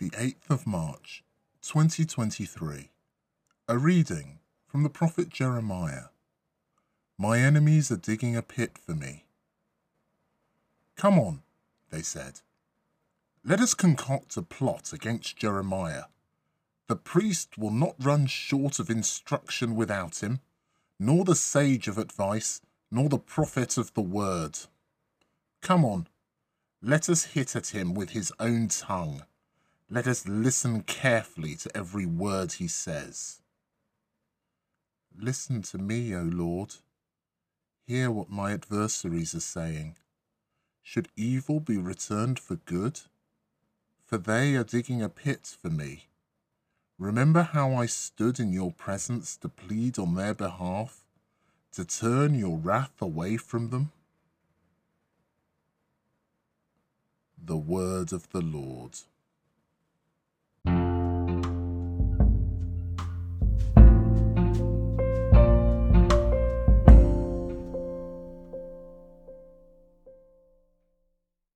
8th of March, 2023. A reading from the prophet Jeremiah. My enemies are digging a pit for me. Come on, they said. Let us concoct a plot against Jeremiah. The priest will not run short of instruction without him, nor the sage of advice, nor the prophet of the word. Come on, let us hit at him with his own tongue. Let us listen carefully to every word he says. Listen to me, O Lord. Hear what my adversaries are saying. Should evil be returned for good? For they are digging a pit for me. Remember how I stood in your presence to plead on their behalf, to turn your wrath away from them? The word of the Lord.